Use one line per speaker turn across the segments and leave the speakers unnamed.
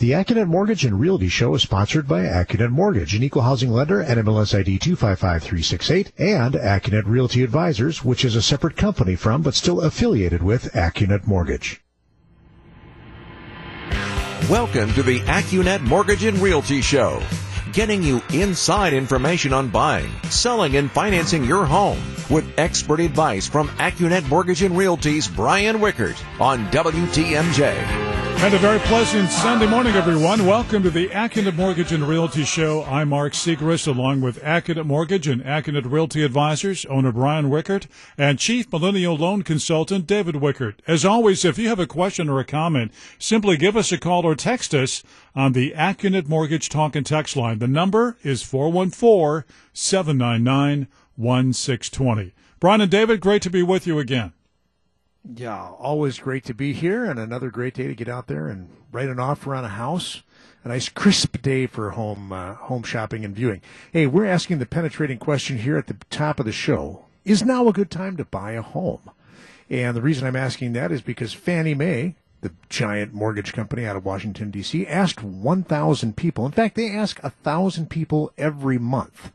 The AccuNet Mortgage and Realty Show is sponsored by AccuNet Mortgage, an equal housing lender, NMLS ID 255368, and AccuNet Realty Advisors, which is a separate company from but still affiliated with AccuNet Mortgage.
Welcome to the AccuNet Mortgage and Realty Show, getting you inside information on buying, selling, and financing your home with expert advice from AccuNet Mortgage and Realty's Brian Wickert on WTMJ.
And a very pleasant Sunday morning, everyone. Welcome to the AccuNet Mortgage and Realty Show. I'm Mark Segrist, along with AccuNet Mortgage and AccuNet Realty Advisors, owner Brian Wickert, and Chief Millennial Loan Consultant David Wickert. As always, if you have a question or a comment, simply give us a call or text us on the AccuNet Mortgage Talk and Text line. The number is 414 799 1620. Brian and David, great to be with you again.
Yeah, always great to be here, and another great day to get out there and write an offer on a house. A nice crisp day for home uh, home shopping and viewing. Hey, we're asking the penetrating question here at the top of the show: Is now a good time to buy a home? And the reason I'm asking that is because Fannie Mae, the giant mortgage company out of Washington D.C., asked 1,000 people. In fact, they ask 1,000 people every month.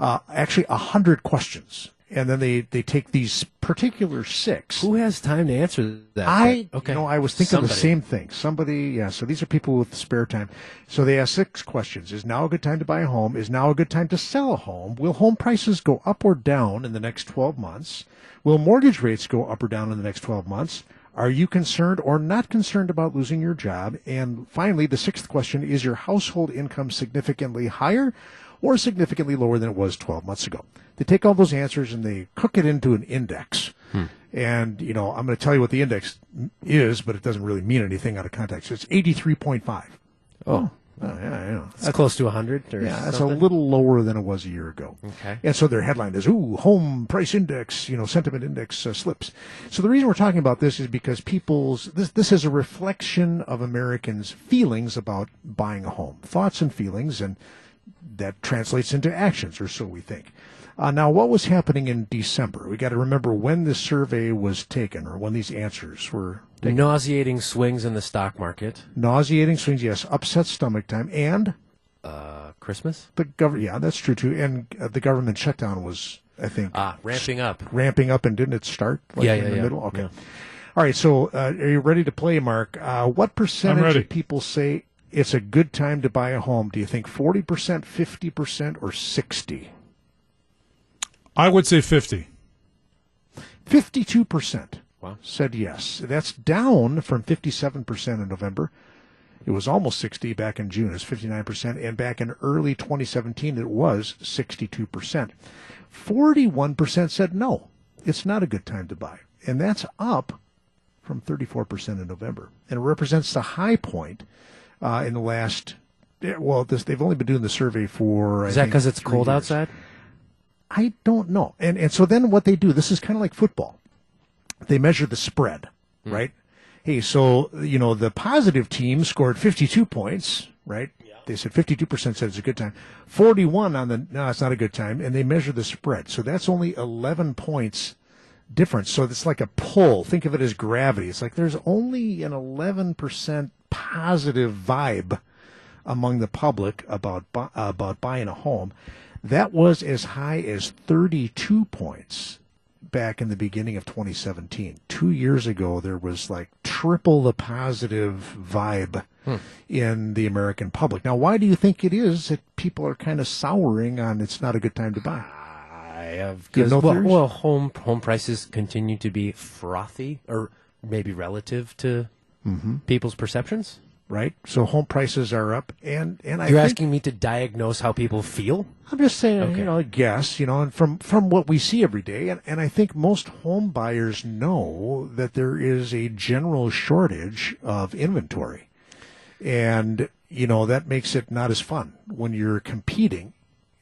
Uh, actually, 100 questions and then they, they take these particular six.
Who has time to answer that?
I okay. You know, I was thinking Somebody. the same thing. Somebody, yeah. So these are people with spare time. So they ask six questions: Is now a good time to buy a home? Is now a good time to sell a home? Will home prices go up or down in the next twelve months? Will mortgage rates go up or down in the next twelve months? Are you concerned or not concerned about losing your job? And finally, the sixth question: Is your household income significantly higher? Or significantly lower than it was 12 months ago. They take all those answers and they cook it into an index. Hmm. And, you know, I'm going to tell you what the index is, but it doesn't really mean anything out of context. It's 83.5.
Oh. Oh, yeah, yeah. That's close to 100
Yeah, that's a little lower than it was a year ago.
Okay.
And so their headline is, ooh, home price index, you know, sentiment index uh, slips. So the reason we're talking about this is because people's, this, this is a reflection of Americans' feelings about buying a home, thoughts and feelings. And that translates into actions, or so we think. Uh, now, what was happening in December? We got to remember when this survey was taken, or when these answers were taken.
Nauseating swings in the stock market.
Nauseating swings, yes. Upset stomach time, and
uh, Christmas.
The government, yeah, that's true too. And uh, the government shutdown was, I think,
ah, ramping up,
ramping up, and didn't it start?
Like, yeah, yeah,
in the
yeah.
middle. Okay.
Yeah.
All right. So, uh, are you ready to play, Mark? Uh, what percentage of people say it's a good time to buy a home. Do you think 40%, 50%, or 60?
I would say 50.
52% wow. said yes. That's down from 57% in November. It was almost 60 back in June. It was 59%. And back in early 2017, it was 62%. 41% said no, it's not a good time to buy. And that's up from 34% in November. And it represents the high point uh, in the last. Well, this, they've only been doing the survey for.
Is I that because it's cold
years.
outside?
I don't know. And and so then what they do, this is kind of like football. They measure the spread, mm. right? Hey, so you know the positive team scored 52 points, right? Yeah. They said 52% said it's a good time. 41 on the no, it's not a good time, and they measure the spread. So that's only 11 points difference. So it's like a pull. Think of it as gravity. It's like there's only an 11% positive vibe among the public about bu- about buying a home. That was as high as 32 points back in the beginning of 2017. Two years ago, there was like triple the positive vibe hmm. in the American public. Now, why do you think it is that people are kind of souring on it's not a good time to buy?
I have because no well, well, home home prices continue to be frothy, or maybe relative to mm-hmm. people's perceptions.
Right. So home prices are up, and and I
you're asking me to diagnose how people feel.
I'm just saying, okay. you know, I guess, you know, and from from what we see every day, and, and I think most home buyers know that there is a general shortage of inventory, and you know that makes it not as fun when you're competing.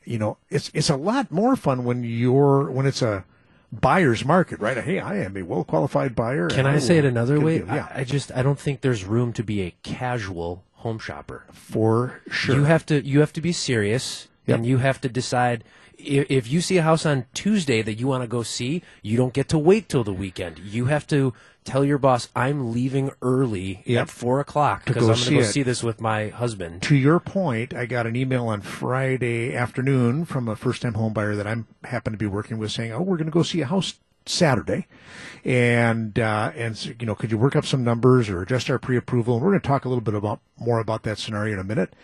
You know, it's it's a lot more fun when you're when it's a buyer's market, right? Hey, I am a well qualified buyer.
Can I, I say it another way? yeah. I, I, just I don't think there's room to be a casual home shopper.
For sure,
you have to you have to be serious, yep. and you have to decide. If, if you see a house on Tuesday that you want to go see, you don't get to wait till the weekend. You have to tell your boss I'm leaving early
Yep.
at four o'clock because I'm going to go
it.
see this with my husband.
To your point, I got an email on Friday afternoon from a first-time home buyer that I'm happen to be working with, saying, "Oh, we're going to go see a house Saturday, and uh, and you know, could you work up some numbers or adjust our pre-approval?" And we're going to talk a little bit about more about that scenario in a minute.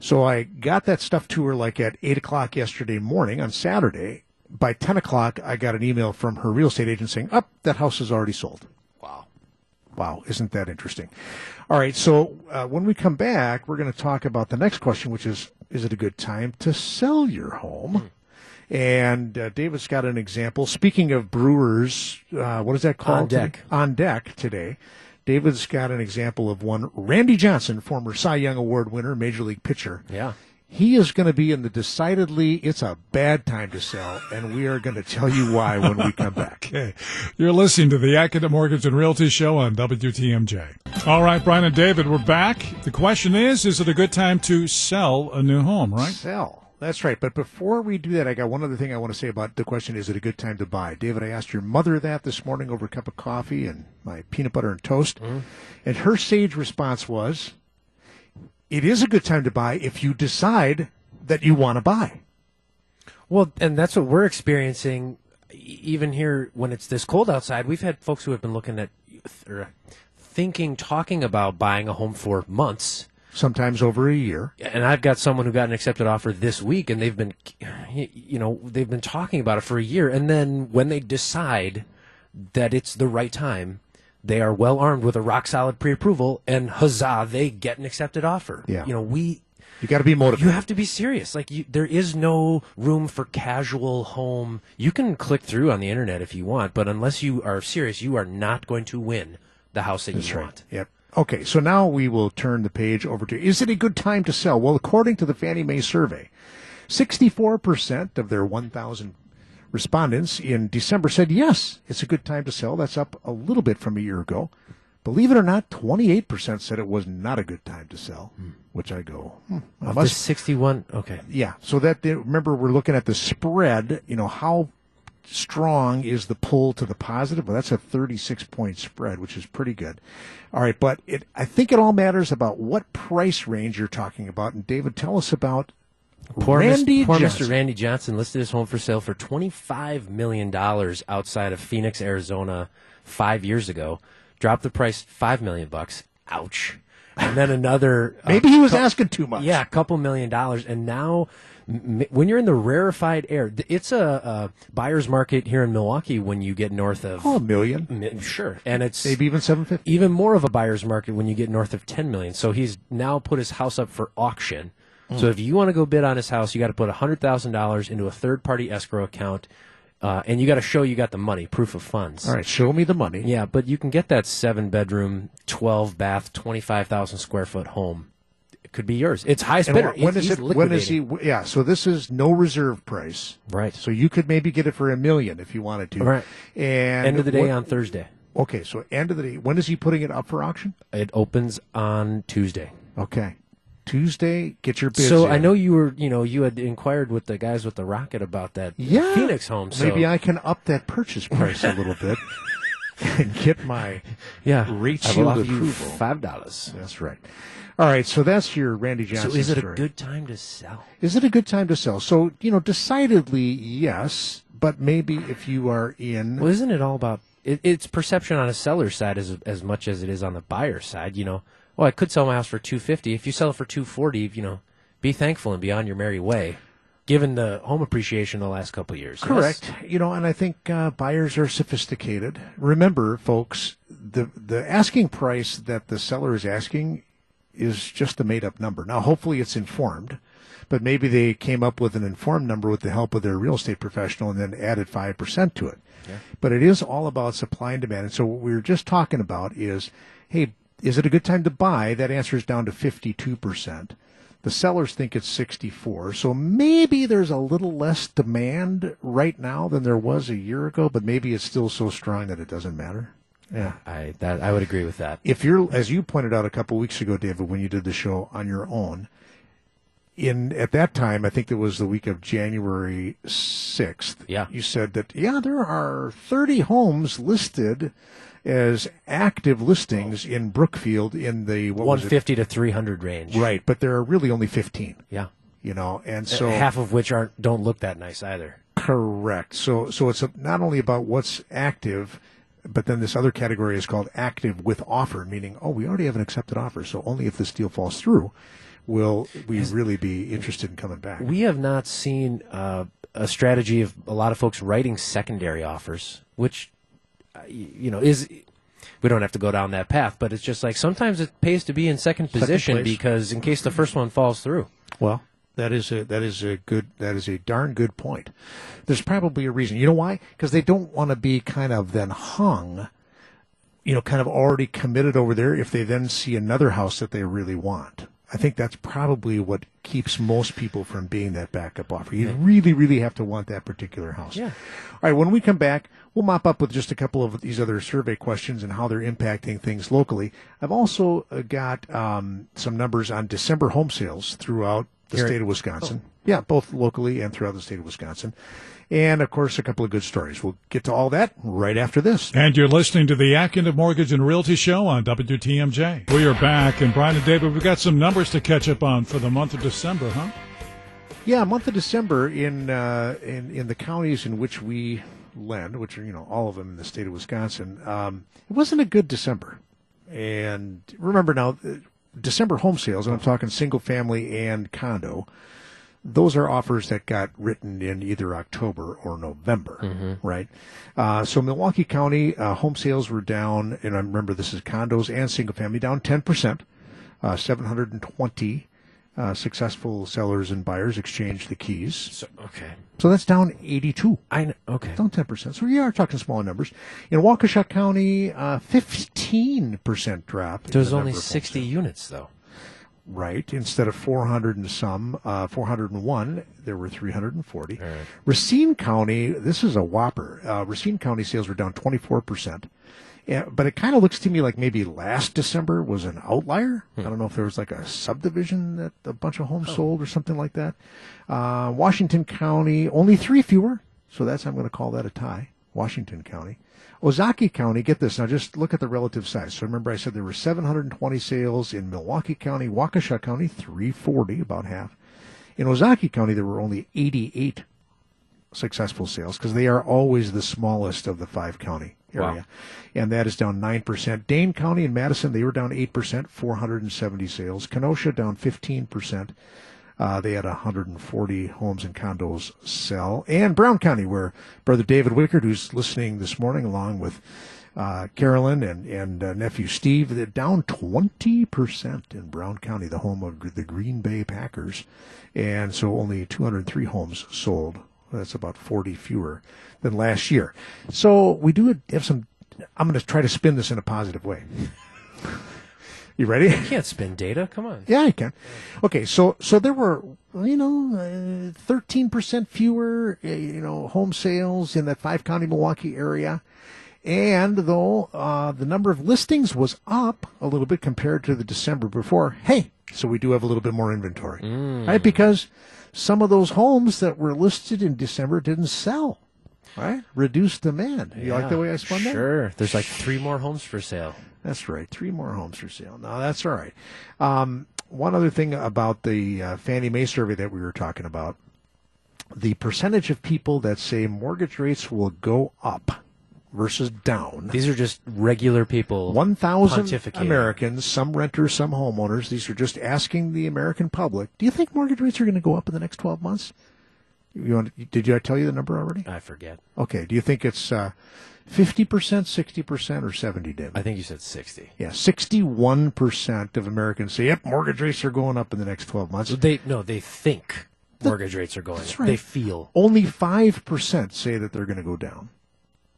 So I got that stuff to her like at eight o'clock yesterday morning on Saturday. By ten o'clock, I got an email from her real estate agent saying, "Up, that house is already sold."
Wow.
Isn't that interesting? All right, so uh, when we come back, we're going to talk about the next question, which is Is it a good time to sell your home? And uh, David's got an example. Speaking of brewers, uh, what is that called?
On deck.
today? On deck today. David's got an example of one. Randy Johnson, former Cy Young Award winner, Major League pitcher.
Yeah.
He is going to be in the decidedly it's a bad time to sell, and we are going to tell you why when we come back.
Okay. You're listening to the AccuNet Mortgage and Realty Show on WTMJ. All right, Brian and David, we're back. The question is Is it a good time to sell a new home, right?
Sell. That's right. But before we do that, I got one other thing I want to say about the question is it a good time to buy? David, I asked your mother that this morning over a cup of coffee and my peanut butter and toast. Mm-hmm. And her sage response was it is a good time to buy if you decide that you want to buy.
Well, and that's what we're experiencing even here when it's this cold outside. We've had folks who have been looking at or thinking, talking about buying a home for months.
Sometimes over a year.
And I've got someone who got an accepted offer this week, and they've been, you know, they've been talking about it for a year. And then when they decide that it's the right time, they are well armed with a rock solid pre approval, and huzzah, they get an accepted offer.
Yeah.
You know, we
You got to be motivated.
you have to be serious. Like you, there is no room for casual home. You can click through on the internet if you want, but unless you are serious, you are not going to win the house that you want.
Yep. Okay, so now we will turn the page over to Is it a good time to sell? Well, according to the Fannie Mae survey, 64% of their 1,000 respondents in December said yes, it's a good time to sell. That's up a little bit from a year ago. Believe it or not, 28% said it was not a good time to sell, which I go, hmm, I must
sixty-one. Okay.
yeah. So that remember, we're looking at the spread. You know how strong is the pull to the positive? Well, that's a 36 point spread, which is pretty good. All right, but it I think it all matters about what price range you're talking about. And David, tell us about
Poor,
Randy
Mr. poor. Mr. Randy Johnson listed his home for sale for $25 million outside of Phoenix, Arizona five years ago. Dropped the price 5 million bucks. Ouch. And then another. uh,
Maybe he was asking too much.
Yeah, a couple million dollars. And now, m- when you're in the rarefied air, it's a, a buyer's market here in Milwaukee when you get north of.
Oh, a million,
Mi- Sure. And it's
maybe even 750.
even more of a buyer's market when you get north of 10 million. So he's now put his house up for auction. So if you want to go bid on his house, you got to put $100,000 into a third party escrow account. Uh, and you got to show you got the money, proof of funds.
All right, show me the money.
Yeah, but you can get that seven bedroom, 12 bath, 25,000 square foot home. It could be yours. It's highest
And
bidder.
when is it? When is he? Yeah. So this is no reserve price.
Right.
So you could maybe get it for a million if you wanted to.
Right.
And
End of the day
what-
on Thursday.
Okay, so end of the day. When is he putting it up for auction?
It opens on Tuesday.
Okay, Tuesday. Get your bids.
So
in.
I know you were, you know, you had inquired with the guys with the rocket about that
Yeah.
Phoenix home. So
Maybe I can up that purchase price a little bit and get my.
yeah,
Rate
I will
sealed
offer you
approval.
five dollars.
That's right. All right, so that's your Randy Johnson.
So is it
story.
a good time to sell?
Is it a good time to sell? So you know, decidedly yes, but maybe if you are in.
Well, isn't it all about it, it's perception on a seller's side as as much as it is on the buyer's side? You know, well, I could sell my house for two fifty. If you sell it for two forty, you know, be thankful and be on your merry way. Given the home appreciation the last couple of years, yes?
Correct. You know, and I think uh, buyers are sophisticated. Remember, folks, the the asking price that the seller is asking is just a made up number. Now, hopefully, it's informed, but maybe they came up with an informed number with the help of their real estate professional and then added five percent to it. Yeah. But it is all about supply and demand. And so, what we were just talking about is, hey, is it a good time to buy? That answer is down to fifty-two percent. The sellers think it's 64. So maybe there's a little less demand right now than there was a year ago, but maybe it's still so strong that it doesn't matter. Yeah.
I that I would agree with that.
If you're, as you pointed out a couple weeks ago, David, when you did the show on your own, in at that time, I think it was the week of January 6th.
Yeah.
You said that, yeah, there are 30 homes listed as active listings in Brookfield in the what was it?
150 to 300 range.
Right, but there are really only 15.
Yeah.
You know, and so
half of which aren't don't look that nice either.
Correct. So so it's not only about what's active, but then this other category is called active with offer, meaning oh we already have an accepted offer, so only if this deal falls through will we really be interested in coming back.
We have not seen uh, a strategy of a lot of folks writing secondary offers, which Uh, you know is we don't have to go down that path, but it's just like sometimes it pays to be in second position
place.
because in case the first one falls through.
Well, that is a that is a good that is a darn good point. There's probably a reason. You know why? Because they don't want to be kind of then hung, you know, kind of already committed over there if they then see another house that they really want. I think that's probably what keeps most people from being that backup offer. You really, really have to want that particular house.
Yeah.
All right, when we come back, we'll mop up with just a couple of these other survey questions and how they're impacting things locally. I've also uh, got um, some numbers on December home sales throughout the
Here-
state of Wisconsin. Yeah, both locally and throughout the state of Wisconsin. And of course, a couple of good stories. We'll get to all that right after this.
And you're listening to the AccuNet Mortgage and Realty Show on WTMJ. We are back, and Brian and David, we've got some numbers to catch up on for the month of December, huh?
Yeah, month of December in uh, in in the counties in which we lend, which are you know all of them in the state of Wisconsin. Um, it wasn't a good December, and remember now, uh, December home sales, and I'm talking single family and condo. Those are offers that got written in either October or November, right? Uh, so Milwaukee County uh, home sales were down, and I remember this is condos and single family down 10 percent. Uh, 720 uh, successful sellers and buyers exchanged the keys.
So okay,
So that's down 82.
I know. Okay,
Down 10%. So we are talking smaller numbers. In Waukesha County, uh, 15% drop.
there's
the
only 60 units though.
Right. Instead of 400 and some, uh, 401, there were 340. Racine County, this is a whopper. Uh, Racine County sales were down 24%. Yeah, but it kind of looks to me like maybe last December was an outlier. I don't know if there was like a subdivision that a bunch of homes sold or something like that. Uh, Washington County, only three fewer. So that's, I'm going to call that a tie. Washington County. Ozaukee County, get this now, just look at the relative size. So remember, I said there were 720 sales in Milwaukee County, Waukesha County, 340, about half. In Ozaukee County, there were only 88 successful sales because they are always the smallest of the five county area.
Wow.
And that is down 9%. Dane County and Madison, they were down 8%, 470 sales. Kenosha down 15%. Uh, they had 140 homes and condos sell. And Brown County, where Brother David Wickert, who's listening this morning, along with uh, Carolyn and, and uh, nephew Steve, they're down 20% in Brown County, the home of the Green Bay Packers. And so only 203 homes sold. That's about 40 fewer than last year. So we do have some, I'm going to try to spin this in a positive way. you ready?
You can't spin data. Come on.
Yeah, I can. Okay, so so there were you know thirteen percent fewer uh, you know home sales in that five county Milwaukee area, and though uh, the number of listings was up a little bit compared to the December before, hey, so we do have a little bit more inventory, right? Because some of those homes that were listed in December didn't sell, right? Reduced demand. You like the way I spun that?
Sure. There's like three more homes for sale.
That's right. Three more homes for sale. No, that's all right. Um, one other thing about the uh, Fannie Mae survey that we were talking about the percentage of people that say mortgage rates will go up versus down.
These are just regular people.
1,000. Americans, some renters, some homeowners, these are just asking the American public, do you think mortgage rates are going to go up in the next 12 months? You want, did I tell you the number already?
I forget.
Okay. Do you think it's uh, 50%, 60%, or 70, David?
I think you said 60.
Yeah, 61% of Americans say, yep, mortgage rates are going up in the next 12 months.
They no, they think mortgage rates are going.
That's
up.
right.
They feel.
Only 5% say that they're going to go down.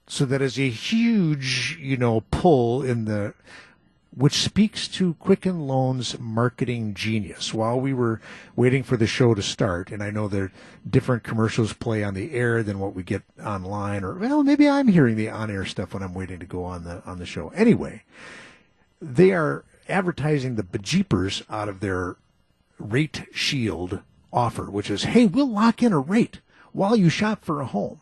So that is a huge, you know, pull in the, which speaks to Quicken Loans marketing genius. While we were waiting for the show to start, and I know that different commercials play on the air than what we get online, or well, maybe I'm hearing the on-air stuff when I'm waiting to go on the on the show. Anyway, they are advertising the bejeepers out of their rate shield offer, which is, hey, we'll lock in a rate while you shop for a home.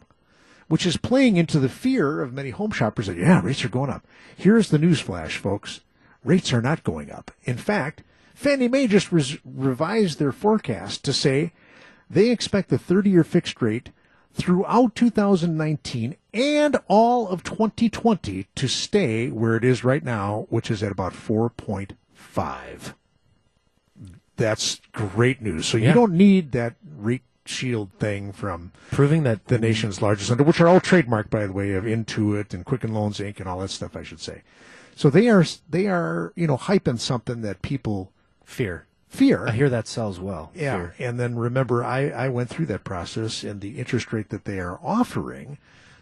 which is playing into the fear of many home shoppers that, yeah, rates are going up. Here's the news flash, folks. Rates are not going up. In fact, Fannie Mae just res- revised their forecast to say they expect the 30 year fixed rate throughout 2019 and all of 2020 to stay where it is right now, which is at about 4.5. That's great news. So
Yeah.
you don't need that rate shield thing from
Proving that
the nation's largest lender, which are all trademarked, by the way, of Intuit and Quicken Loans Inc. and all that stuff. I should say. So they are they are you know hyping something that people
fear.
fear.
I hear that sells well.
Yeah,
Fear.
and then remember, I, I went through that process, and the interest rate that they are offering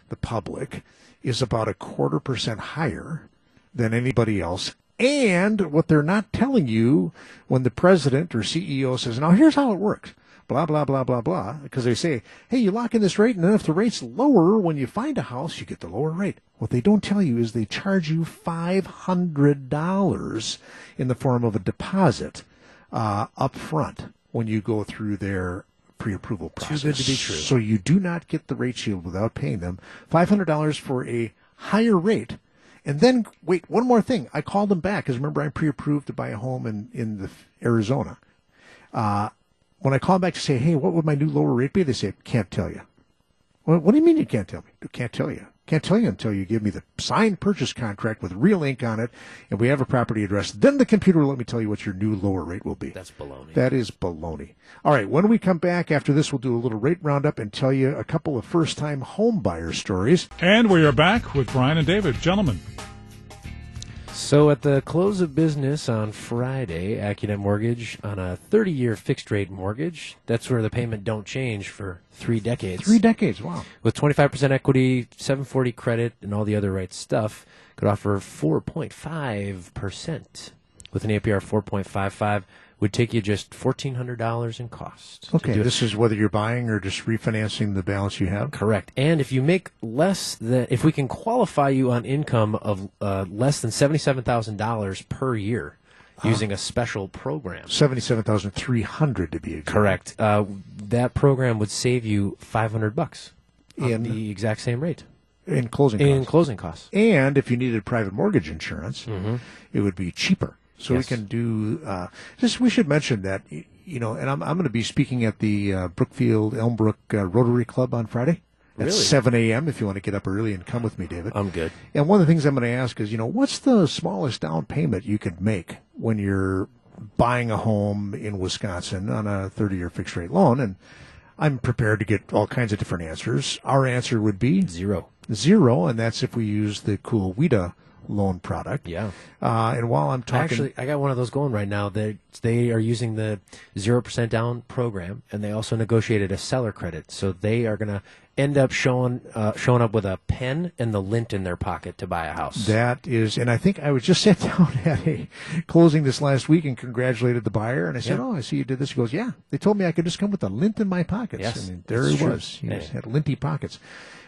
the public is about a quarter percent higher than anybody else. And what they're not telling you when the president or CEO says, now here's how it works, blah, blah, blah, blah, blah, because they say, hey, you lock in this rate, and then if the rate's lower when you find a house, you get the lower rate. What they don't tell you is they charge you $500 in the form of a deposit uh, up front when you go through their pre-approval process.
good to be true.
So you do not get the rate shield without paying them. $500 for a higher rate. And then, wait, one more thing. I called them back because remember I'm pre-approved to buy a home in, in the Arizona. Uh, when I called back to say, hey, what would my new lower rate be? They say, can't tell you. Well, what do you mean you can't tell me? Can't tell you. Can't tell you until you give me the signed purchase contract with real ink on it and we have a property address. Then the computer will let me tell you what your new lower rate will be.
That's baloney.
That is baloney. All right, when we come back after this, we'll do a little rate roundup and tell you a couple of first time home buyer stories.
And we are back with Brian and David. Gentlemen,
So at the close of business on Friday, AccuNet Mortgage on a 30-year fixed-rate mortgage. That's where the payment don't change for three decades.
Three decades, wow.
with 25% equity, 740 credit, and all the other right stuff, could offer 4.5% with an APR of 4.55. Would take you just $1,400 in cost.
Okay, this is whether you're buying or just refinancing the balance you have.
Correct. And if you make less than, if we can qualify you on income of uh, less than seventy-seven thousand dollars per year, using a special program.
Seventy-seven thousand three hundred to be exact.
Correct. Uh, that program would save you five hundred bucks
In-
the exact same rate
in closing
in
costs.
closing costs.
and if you needed private mortgage insurance, it would be cheaper. So
Yes.
we can do. Uh, just we should mention that you know, and I'm I'm going to be speaking at the uh, Brookfield Elmbrook uh, Rotary Club on Friday at
Really?
7 a.m. If you want to get up early and come with me, David.
I'm good.
And one of the things I'm going to ask is, you know, what's the smallest down payment you could make when you're buying a home in Wisconsin on a 30 year fixed rate loan? And I'm prepared to get all kinds of different answers. Our answer would be
Zero.
zero, and that's if we use the cool WHEDA loan product.
Yeah.
Uh, and while I'm talking,
Actually, I got one of those going right now. They they are using the zero percent down program, and they also negotiated a seller credit. So they are going to end up showing uh, showing up with a pen and the lint in their pocket to buy a house.
that is, and I think I was just sat down at a closing this last week and congratulated the buyer. And I said,
Yeah.
"Oh, I see you did this." He goes, "Yeah." They told me I could just come with a lint in my pockets.
Yes,
mean, there he
true.
was. He
Yeah.
had linty pockets.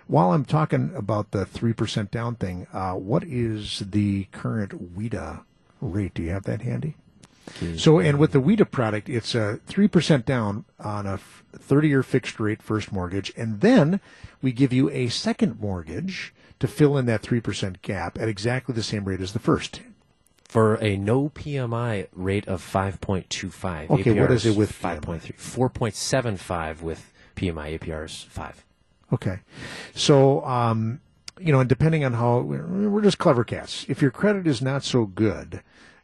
While I'm talking about the three percent down thing, uh, what is the current WHEDA rate? Do you have that handy? So, and with the WHEDA product, it's a 3% down on a 30 year fixed rate first mortgage. And then we give you a second mortgage to fill in that 3% gap at exactly the same rate as the first.
for a no PMI rate of 5.25.
Okay, what is it with
5.3? 4.75 with PMI APRs 5.
Okay. So, um, you know, and depending on how, we're just clever cats. If your credit is not so good,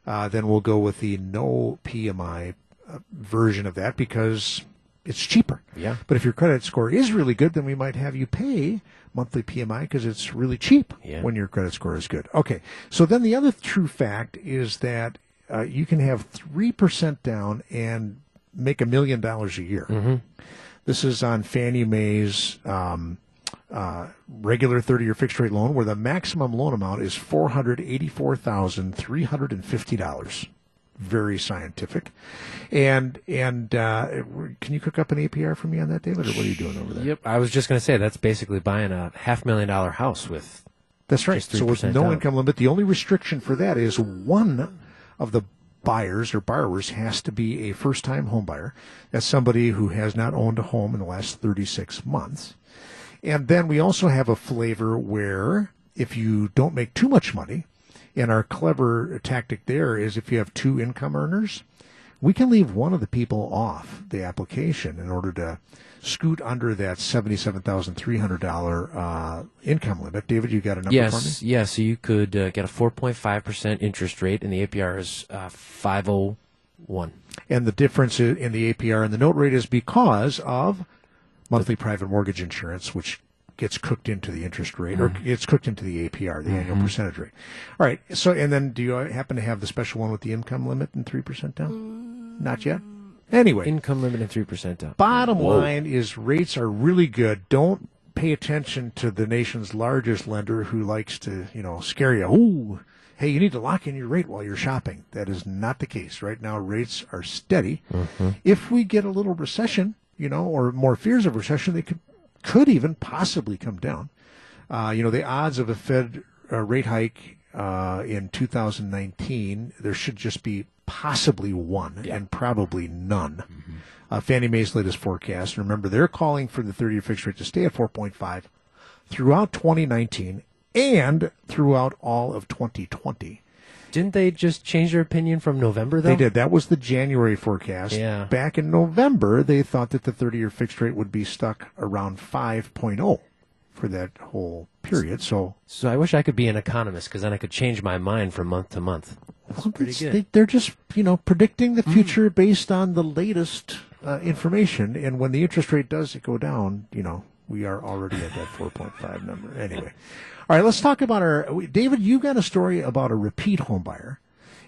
uh, then we'll go with the no PMI uh, version of that because it's cheaper.
Yeah.
But if your credit score is really good, then we might have you pay monthly PMI because it's really cheap
Yeah.
when your credit score is good. Okay. So then the other true fact is that uh, you can have 3% down and make a million dollars a year. This is on Fannie Mae's um, uh, regular 30 year fixed rate loan where the maximum loan amount is $484,350. Very scientific. And, and, uh, can you cook up an APR for me on that, David, or what are you doing over there?
Yep, I was just going to say that's basically buying a half million dollar house with
That's right. So with no income limit, the only restriction for that is one of the buyers or borrowers has to be a first-time home buyer. That's somebody who has not owned a home in the last 36 months. And then we also have a flavor where if you don't make too much money, and our clever tactic there is if you have two income earners, we can leave one of the people off the application in order to scoot under that seventy-seven thousand three hundred dollar uh, income limit. David, you got a number for
Yes,
me?
yeah. So you could uh, get a 4.5% interest rate, and the APR is uh, 501.
And the difference in the APR and the note rate is because of monthly private mortgage insurance, which gets cooked into the interest rate or gets cooked into the APR, the annual percentage rate. All right. So, and then do you happen to have the special one with the income limit and 3% down? Not yet. Anyway,
Income limit and 3% down.
bottom line is rates are really good. Don't pay attention to the nation's largest lender who likes to, you know, scare you. Ooh, hey, you need to lock in your rate while you're shopping. That is not the case. Right now, rates are steady. If we get a little recession, you know, or more fears of recession, they could could even possibly come down. Uh, you know, the odds of a Fed uh, rate hike uh, in 2019, there should just be possibly one and probably none. Uh, Fannie Mae's latest forecast. Remember, they're calling for the 30-year fixed rate to stay at 4.5 throughout 2019 and throughout all of 2020.
Didn't they just change their opinion from November, though?
They did. That was the January forecast.
Yeah.
Back in November, they thought that the 30-year fixed rate would be stuck around 5.0 for that whole period. So
So I wish I could be an economist because then I could change my mind from month to month. That's
Well,
pretty good.
They, they're just, you know, predicting the future based on the latest uh, information. And when the interest rate does go down, you know, we are already at that 4.5 number. Anyway. All right, let's talk about our. David, you got a story about a repeat home buyer.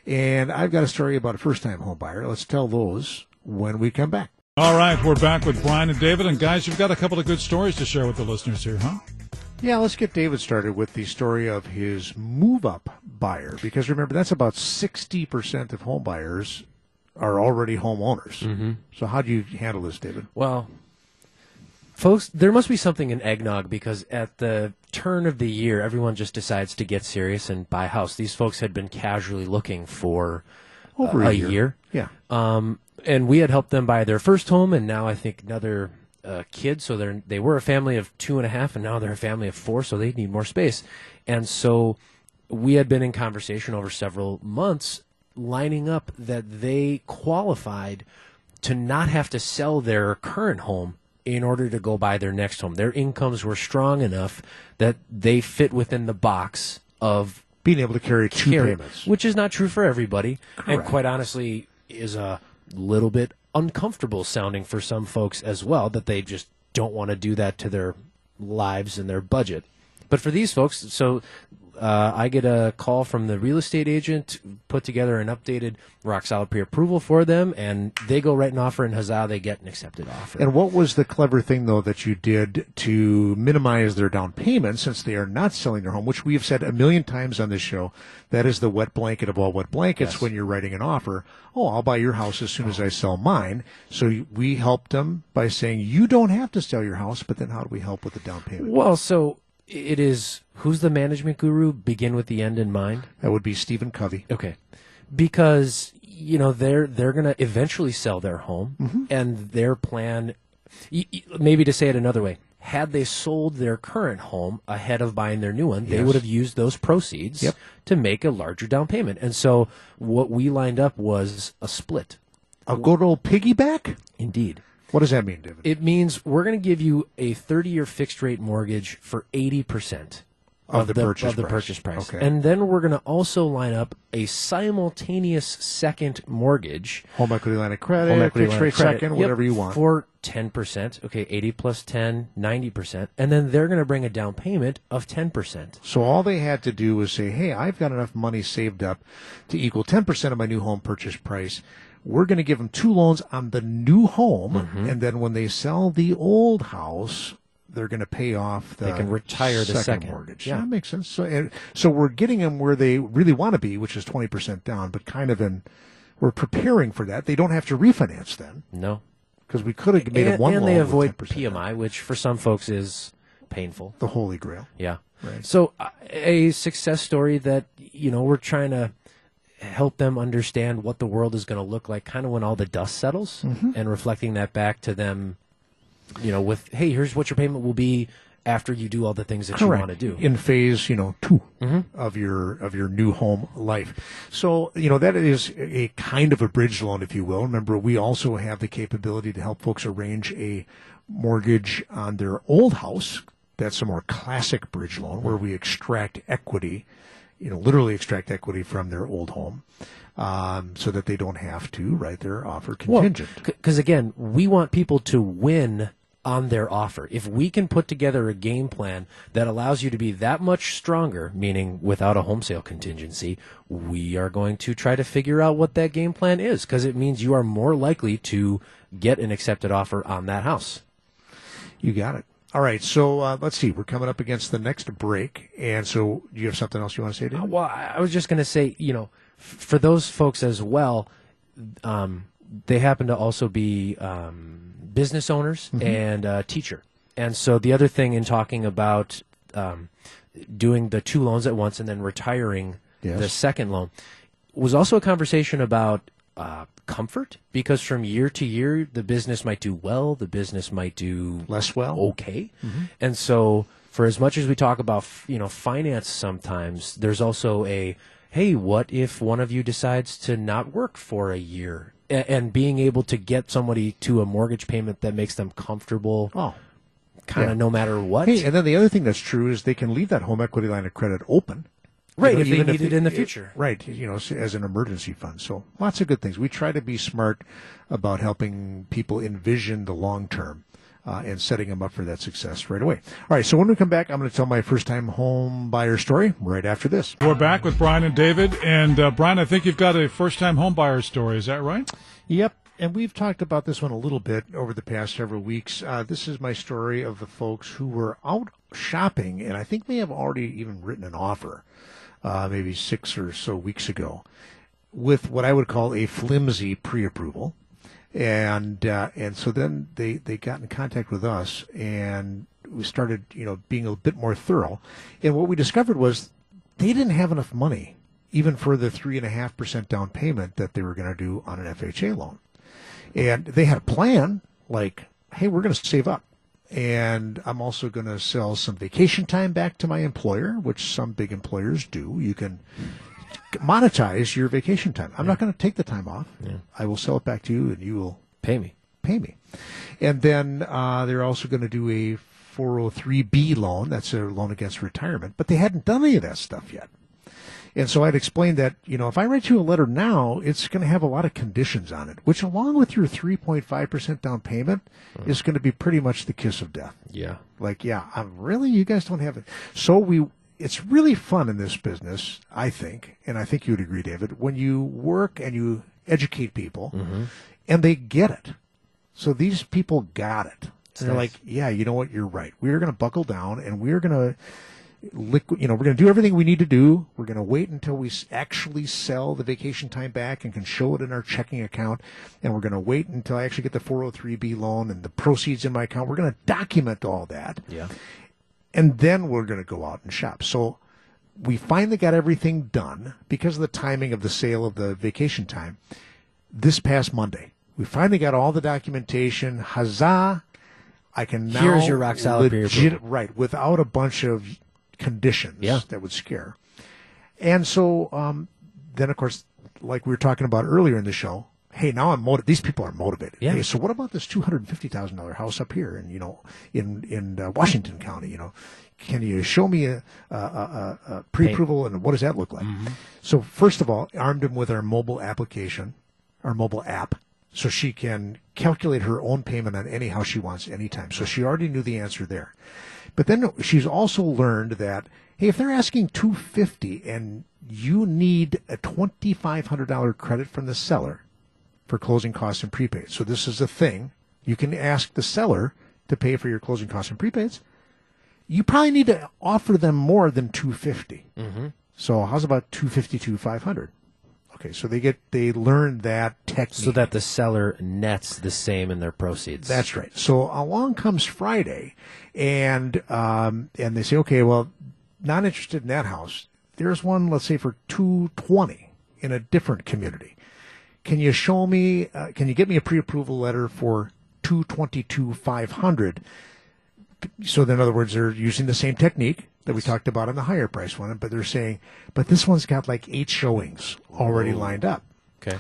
And I've got a story about a first time home buyer. Let's tell those when we come back.
All right, we're back with Brian and David. And guys, you've got a couple of good stories to share with the listeners here, huh?
Yeah, let's get David started with the story of his move up buyer. Because remember, that's about 60% of home buyers are already homeowners. Mm-hmm. So, how do you handle this, David?
Well, folks, there must be something in eggnog because at the turn of the year, everyone just decides to get serious and buy a house. These folks had been casually looking for
Over
a,
a
year.
year. Yeah.
Um, and we had helped them buy their first home, and now I think another uh, kid. So they're they were a family of two and a half, and now they're a family of four. So they need more space. And so we had been in conversation over several months, lining up that they qualified to not have to sell their current home in order to go buy their next home. Their incomes were strong enough that they fit within the box of
Being able to carry two
carry,
payments.
which is not true for everybody, and quite honestly is a little bit uncomfortable sounding for some folks as well. That they just don't want to do that to their lives and their budget. But for these folks, so uh, I get a call from the real estate agent, put together an updated rock solid pre-approval for them, and they go write an offer, and huzzah, they get an accepted offer.
And what was the clever thing, though, that you did to minimize their down payment since they are not selling their home, which we have said a million times on this show? That is the wet blanket of all wet blankets
Yes.
when you're writing an offer. Oh, I'll buy your house as soon as I sell mine. So we helped them by saying, you don't have to sell your house, but then how do we help with the down payment?
well, so it is who's the management guru? Begin with the end in mind.
That would be Stephen Covey.
Okay, because you know they're they're going to eventually sell their home,
Mm-hmm.
and their plan, maybe to say it another way, had they sold their current home ahead of buying their new one, they would have used those proceeds
Yep.
to make a larger down payment. And so what we lined up was a split.
A good old piggyback?
Indeed.
What does that mean, David?
It means we're going to give you a 30 year fixed rate mortgage for 80%
Of the purchase
of the
price.
purchase price.
Okay.
And then we're going to also line up a simultaneous second mortgage.
Home equity line of credit,
home equity
fixed rate
credit.
second,
Yep,
whatever you want.
For 10%. Okay, 80 plus 10, 90%. And then they're going to bring a down payment of 10%.
So all they had to do was say, "Hey, I've got enough money saved up to equal 10% of my new home purchase price. We're going to give them two loans on the new home,
Mm-hmm.
and then when they sell the old house, they're going to pay off the
They can retire the second.
mortgage.
Yeah.
that makes sense. So, so we're getting them where they really want to be, which is 20% down, but kind of in we're preparing for that. They don't have to refinance then
No.
because we could have made
And,
one
and they avoid
10% down.
PMI, which for some folks is painful.
the holy grail.
Yeah.
Right.
So uh, a success story that you know we're trying to help them understand what the world is going to look like kind of when all the dust settles
Mm-hmm.
and reflecting that back to them you know with hey here's what your payment will be after you do all the things that you want to do.
in phase, you know, 2
Mm-hmm.
of your of your new home life. So you know that is a kind of a bridge loan, if you will. Remember, we also have the capability to help folks arrange a mortgage on their old house. That's a more classic bridge loan where we extract equity, you know, literally extract equity from their old home, um, so that they don't have to write their offer contingent.
Because again, we want people to win on their offer. If we can put together a game plan that allows you to be that much stronger, meaning without a home sale contingency, we are going to try to figure out what that game plan is because it means you are more likely to get an accepted offer on that house.
You got it. All right, so uh, let's see. We're coming up against the next break, and so do you have something else you want to say, David?
Well, I was just going to say, you know, f- for those folks as well, um, they happen to also be um, business owners and uh, teacher. And so the other thing in talking about um, doing the two loans at once and then retiring
Yes.
the second loan was also a conversation about uh, comfort because from year to year the business might do well, the business might do
Less well?
okay. And so, for as much as we talk about, you know, finance sometimes, there's also a, hey, what if one of you decides to not work for a year? A- and being able to get somebody to a mortgage payment that makes them comfortable,
Oh.
kind of
yeah.
no matter what.
Hey, and then the other thing that's true is they can leave that home equity line of credit open.
Right,
You know,
if they
even
need it in the future.
Right, you know, as an emergency fund. So lots of good things. We try to be smart about helping people envision the long term. Uh, and setting them up for that success right away. All right, so when we come back, I'm going to tell my first time home buyer story right after this.
We're back with Brian and David. And uh, Brian, I think you've got a first time home buyer story. Is that right?
Yep. And we've talked about this one a little bit over the past several weeks. Uh, this is my story of the folks who were out shopping and I think may have already even written an offer, uh, maybe six or so weeks ago, with what I would call a flimsy pre approval. And uh, and so then they, they got in contact with us and we started, you know, being a bit more thorough. And what we discovered was they didn't have enough money even for the three and a half percent down payment that they were going to do on an FHA loan. And they had a plan like, hey, we're going to save up. And I'm also going to sell some vacation time back to my employer, which some big employers do. You can monetize your vacation time. I'm not going to take the time off. I will sell it back to you and you will
Pay me.
pay me. And then uh, they're also going to do a 403b loan. That's a loan against retirement. But they hadn't done any of that stuff yet. And so I'd explain that, you know, if I write you a letter now, it's going to have a lot of conditions on it, which along with your 3.5% down payment hmm. is going to be pretty much the kiss of death.
Yeah.
Like, yeah, I'm really, you guys don't have it. So we, it's really fun in this business, I think, and I think you would agree, David, when you work and you educate people mm-hmm. and they get it. So these people got it. And they're like, yeah, you know what? You're right. We're going to buckle down and we're going to liquid, you know, we're going to do everything we need to do. We're going to wait until we actually sell the vacation time back and can show it in our checking account. And we're going to wait until I actually get the 403b loan and the proceeds in my account. We're going to document all that.
Yeah.
And then we're going to go out and shop. So we finally got everything done because of the timing of the sale of the vacation time this past Monday. We finally got all the documentation. Huzzah! I can now
Here's your rock solid
legit,
approval.
right without a bunch of conditions
Yeah.
that would scare. And so um, then, of course, like we were talking about earlier in the show, hey, now I'm motivated. These people are motivated.
Yeah.
Hey, so what about this two hundred fifty thousand dollar house up here, in you know, in in uh, Washington County? You know, can you show me a, a, a, a pre-approval and what does that look like? So first of all, armed him with our mobile application, our mobile app, so she can calculate her own payment on any house she wants anytime. So she already knew the answer there. But then she's also learned that hey, if they're asking two fifty and you need a twenty five hundred dollar credit from the seller for closing costs and prepaids. So this is a thing. You can ask the seller to pay for your closing costs and prepaids. You probably need to offer them more than 250. Mm-hmm. So how's about 252 500? Okay, so they get they learn that technique.
So that the seller nets the same in their proceeds.
That's right. So along comes Friday, and um, and they say, okay, well, not interested in that house. There's one, let's say, for two twenty in a different community. Can you show me? Uh, can you get me a pre-approval letter for two twenty two five hundred? So in other words, they're using the same technique that we talked about on the higher price one, but they're saying, but this one's got like eight showings already lined up.
Okay.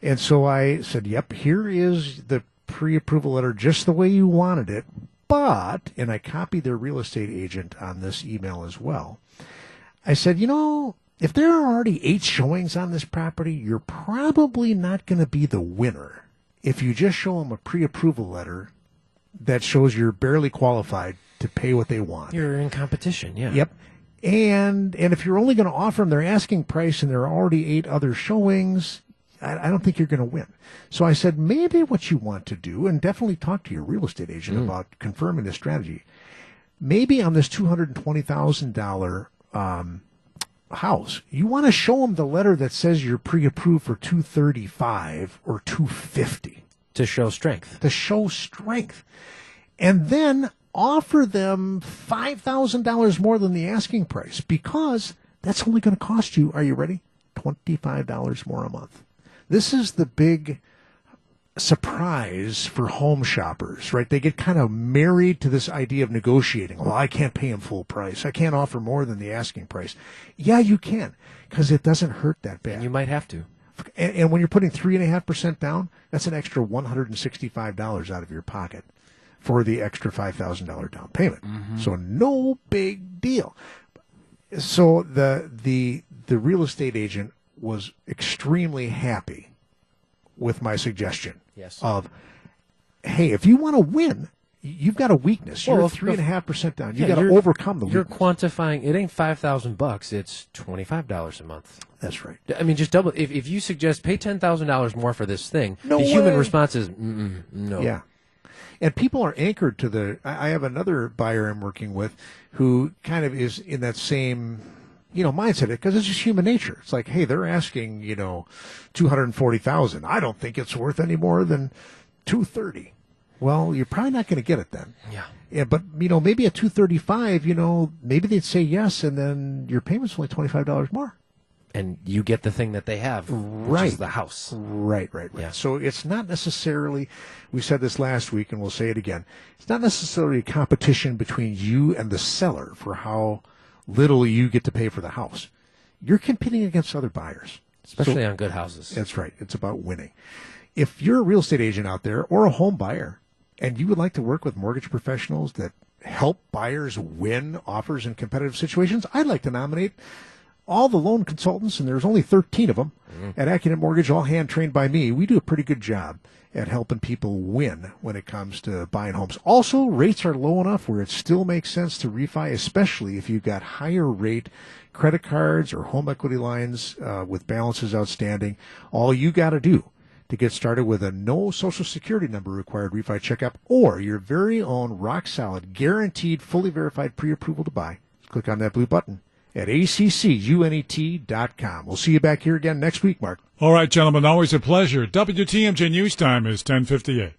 And so I said, yep, here is the pre-approval letter just the way you wanted it. But, and I copied their real estate agent on this email as well. I said, you know, if there are already eight showings on this property, you're probably not going to be the winner if you just show them a pre-approval letter that shows you're barely qualified to pay what they want.
You're in competition, yeah.
Yep. And and if you're only going to offer them their asking price and there are already eight other showings, I, I don't think you're going to win. So I said maybe what you want to do, and definitely talk to your real estate agent about confirming this strategy. Maybe on this two hundred and twenty thousand dollar um, house, you want to show them the letter that says you're pre-approved for two thirty five or two fifty
To show strength.
to show strength. And then offer them $5,000 more than the asking price because that's only going to cost you, are you ready? $25 more a month. This is the big surprise for home shoppers, right? They get kind of married to this idea of negotiating. Well, I can't pay him full price. I can't offer more than the asking price. Yeah, you can because it doesn't hurt that bad.
And you might have to.
And, and when you're putting three and a half percent down, that's an extra one hundred and sixty-five dollars out of your pocket for the extra five thousand dollar down payment. Mm-hmm. So no big deal. So the the the real estate agent was extremely happy with my suggestion
Yes.
of, hey, if you want to win, you've got a weakness. You're
if-
three and a half percent down. You
Yeah,
got to overcome the
You're
weakness.
quantifying it ain't five thousand bucks, it's twenty five dollars a month.
That's right.
I mean, just double. If, if you suggest pay ten thousand dollars more for this thing,
No
the human
way.
response is no.
Yeah. And people are anchored to the. I I have another buyer I'm working with who kind of is in that same, you know, mindset because it's just human nature. It's like, hey, they're asking, you know, two hundred and forty thousand. I don't think it's worth any more than two thirty. Well, you're probably not going to get it then.
Yeah.
Yeah, but you know, maybe at two thirty five, you know, maybe they'd say yes, and then your payment's only twenty five dollars more.
And you get the thing that they have, which
Right.
is the house.
Right, right, right.
Yeah.
So it's not necessarily, we said this last week and we'll say it again, it's not necessarily a competition between you and the seller for how little you get to pay for the house. You're competing against other buyers.
Especially
So-
on good houses.
that's right. It's about winning. If you're a real estate agent out there or a home buyer and you would like to work with mortgage professionals that help buyers win offers in competitive situations, I'd like to nominate all the loan consultants, and there's only 13 of them at AccuNet Mortgage, all hand trained by me. We do a pretty good job at helping people win when it comes to buying homes. Also, rates are low enough where it still makes sense to refi, especially if you've got higher rate credit cards or home equity lines uh, with balances outstanding. All you got to do to get started with a no social security number required refi checkup or your very own rock solid, guaranteed, fully verified pre-approval to buy. Click on that blue button at accunet.com. We'll see you back here again next week, Mark.
All right, gentlemen, always a pleasure. WTMJ News Time is 1058.